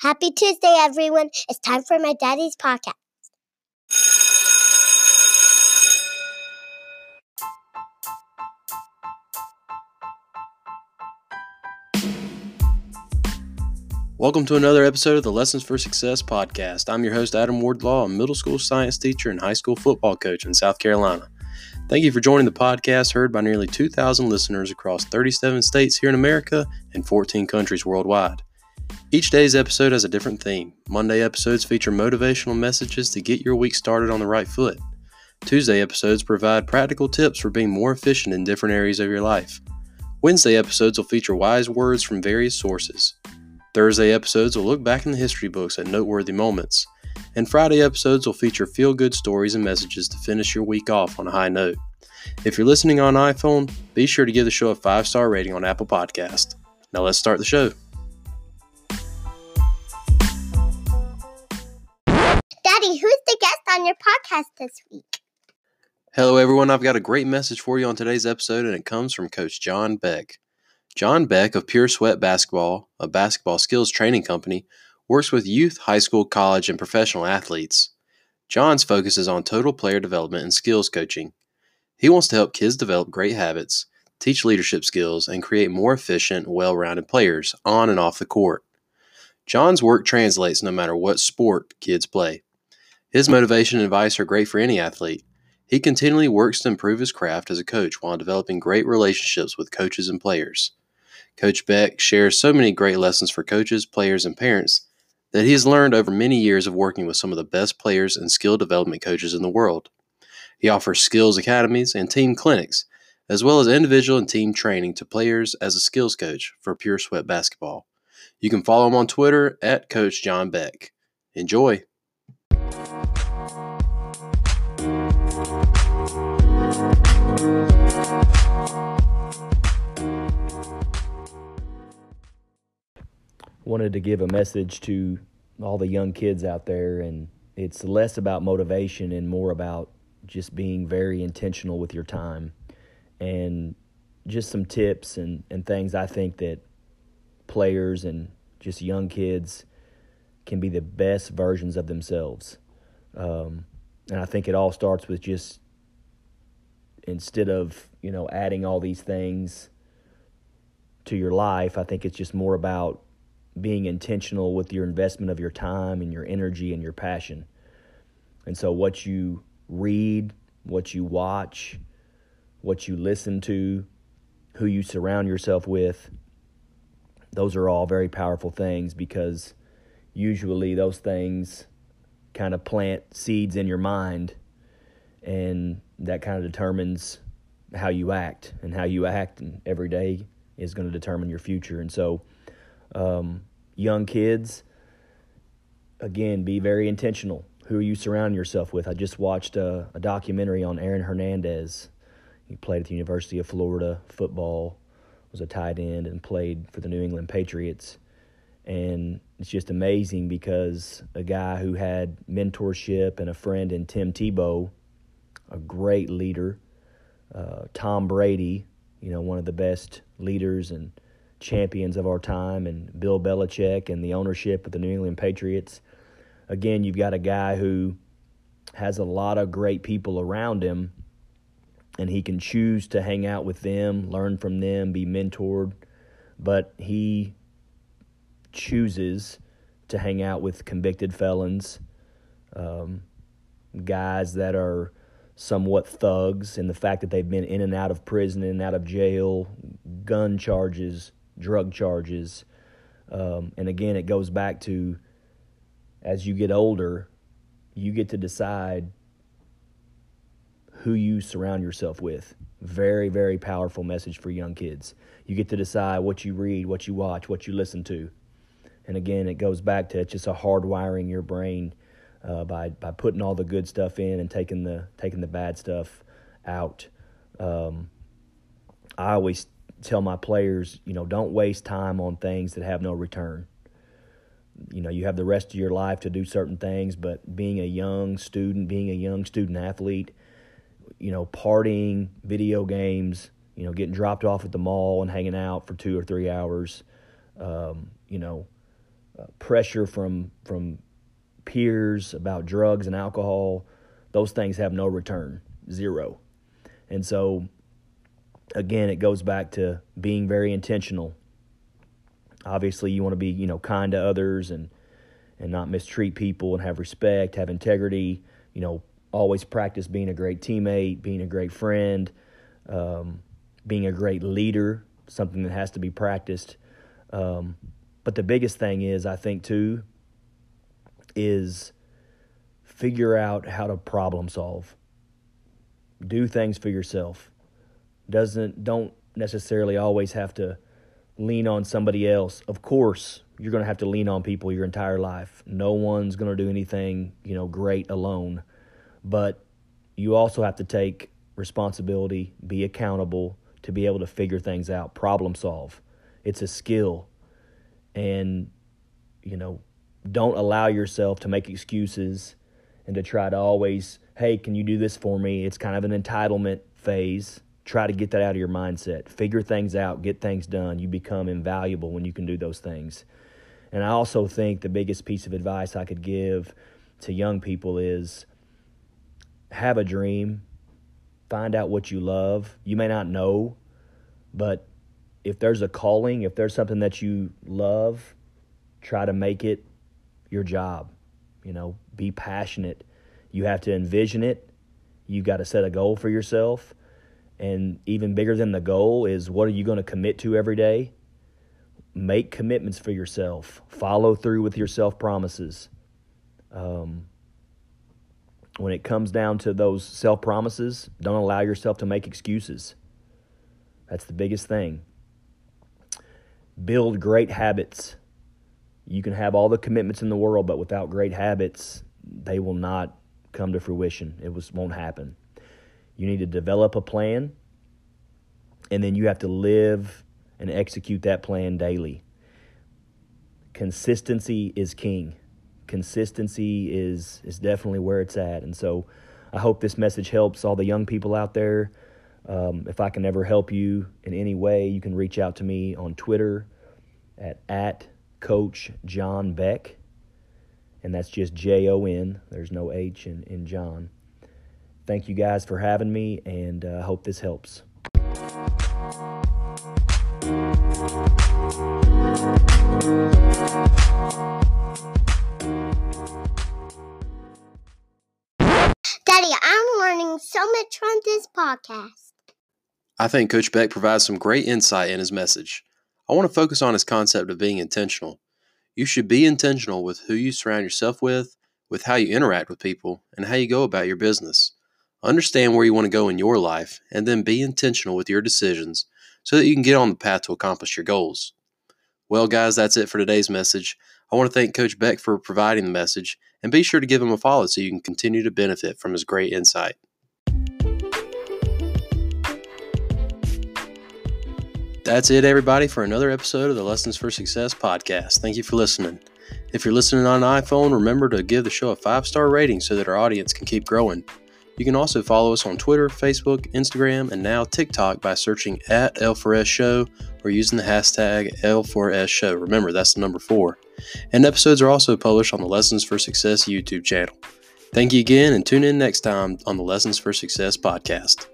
Happy Tuesday, everyone. It's time for my daddy's podcast. Welcome to another episode of the Lessons for Success podcast. I'm your host, Adam Wardlaw, a middle school science teacher and high school football coach in South Carolina. Thank you for joining the podcast heard by nearly 2,000 listeners across 37 states here in America and 14 countries worldwide. Each day's episode has a different theme. Monday episodes feature motivational messages to get your week started on the right foot. Tuesday episodes provide practical tips for being more efficient in different areas of your life. Wednesday episodes will feature wise words from various sources. Thursday episodes will look back in the history books at noteworthy moments. And Friday episodes will feature feel good stories and messages to finish your week off on a high note. If you're listening on iPhone, be sure to give the show a five star rating on Apple Podcast. Now let's start the show. Your podcast this week? Hello, everyone. I've got a great message for you on today's episode, and it comes from Coach Jon Beck. Jon Beck of Pure Sweat Basketball, a basketball skills training company, works with youth, high school, college, and professional athletes. Jon's focus is on total player development and skills coaching. He wants to help kids develop great habits, teach leadership skills, and create more efficient, well rounded players on and off the court. John's work translates no matter what sport kids play. His motivation and advice are great for any athlete. He continually works to improve his craft as a coach while developing great relationships with coaches and players. Coach Beck shares so many great lessons for coaches, players, and parents that he has learned over many years of working with some of the best players and skill development coaches in the world. He offers skills academies and team clinics, as well as individual and team training to players as a skills coach for Pure Sweat Basketball. You can follow him on Twitter at Coach Jon Beck. Enjoy! Wanted to give a message to all the young kids out there and it's less about motivation and more about just being very intentional with your time and just some tips and, and things I think that players and just young kids can be the best versions of themselves. Um, and I think it all starts with just instead of, you know, adding all these things to your life, I think it's just more about being intentional with your investment of your time and your energy and your passion. And so, what you read, what you watch, what you listen to, who you surround yourself with, those are all very powerful things because usually those things kind of plant seeds in your mind and that kind of determines how you act and how you act and every day is going to determine your future and so um, young kids, again, be very intentional. Who are you surround yourself with. I just watched a, a documentary on Aaron Hernandez. He played at the University of Florida football, was a tight end, and played for the New England Patriots. And it's just amazing because a guy who had mentorship and a friend in Tim Tebow, a great leader, uh, Tom Brady, you know, one of the best leaders and champions of our time, and Bill Belichick and the ownership of the New England Patriots. Again, you've got a guy who has a lot of great people around him, and he can choose to hang out with them, learn from them, be mentored, but he chooses to hang out with convicted felons, um, guys that are somewhat thugs, and the fact that they've been in and out of prison and out of jail, gun charges, drug charges. Um, and again, it goes back to as you get older, you get to decide who you surround yourself with. Very, very powerful message for young kids. You get to decide what you read, what you watch, what you listen to. And again, it goes back to it's just a hardwiring your brain uh, by by putting all the good stuff in and taking the taking the bad stuff out. Um, I always tell my players, you know, don't waste time on things that have no return. You know, you have the rest of your life to do certain things, but being a young student, being a young student athlete, you know, partying, video games, you know, getting dropped off at the mall and hanging out for two or three hours, um, you know, uh, pressure from from peers about drugs and alcohol, those things have no return, zero. And so, again, it goes back to being very intentional. Obviously, you want to be, you know, kind to others and and not mistreat people and have respect, have integrity. You know, always practice being a great teammate, being a great friend, um, being a great leader. Something that has to be practiced. Um, but the biggest thing is, I think, too, is figure out how to problem solve. Do things for yourself. Doesn't don't necessarily always have to lean on somebody else. Of course, you're going to have to lean on people your entire life. No one's going to do anything, you know, great alone. But you also have to take responsibility, be accountable to be able to figure things out, problem solve. It's a skill. And you know, don't allow yourself to make excuses and to try to always, hey, can you do this for me? It's kind of an entitlement phase. Try to get that out of your mindset. Figure things out, get things done. You become invaluable when you can do those things. And I also think the biggest piece of advice I could give to young people is have a dream, find out what you love. You may not know, but if there's a calling, if there's something that you love, try to make it your job. You know, be passionate. You have to envision it. You got to set a goal for yourself. And even bigger than the goal is what are you going to commit to every day? Make commitments for yourself. Follow through with your self promises. Um, when it comes down to those self promises, don't allow yourself to make excuses. That's the biggest thing. Build great habits you can have all the commitments in the world, but without great habits, they will not come to fruition. It was, won't happen. You need to develop a plan, and then you have to live and execute that plan daily. Consistency is king. Consistency is is definitely where it's at, and so I hope this message helps all the young people out there. Um, if I can ever help you in any way, you can reach out to me on Twitter at at Coach Jon Beck, and that's just J O N. There's no H in, in Jon. Thank you guys for having me, and I uh, hope this helps. Daddy, I'm learning so much from this podcast. I think Coach Beck provides some great insight in his message. I want to focus on his concept of being intentional. You should be intentional with who you surround yourself with, with how you interact with people, and how you go about your business. Understand where you want to go in your life, and then be intentional with your decisions so that you can get on the path to accomplish your goals. Well, guys, that's it for today's message. I want to thank Coach Beck for providing the message, and be sure to give him a follow so you can continue to benefit from his great insight. That's it, everybody, for another episode of the Lessons for Success podcast. Thank you for listening. If you're listening on an iPhone, remember to give the show a five star rating so that our audience can keep growing. You can also follow us on Twitter, Facebook, Instagram, and now TikTok by searching at L4S Show or using the hashtag L4S Show. Remember, that's the number four. And episodes are also published on the Lessons for Success YouTube channel. Thank you again, and tune in next time on the Lessons for Success podcast.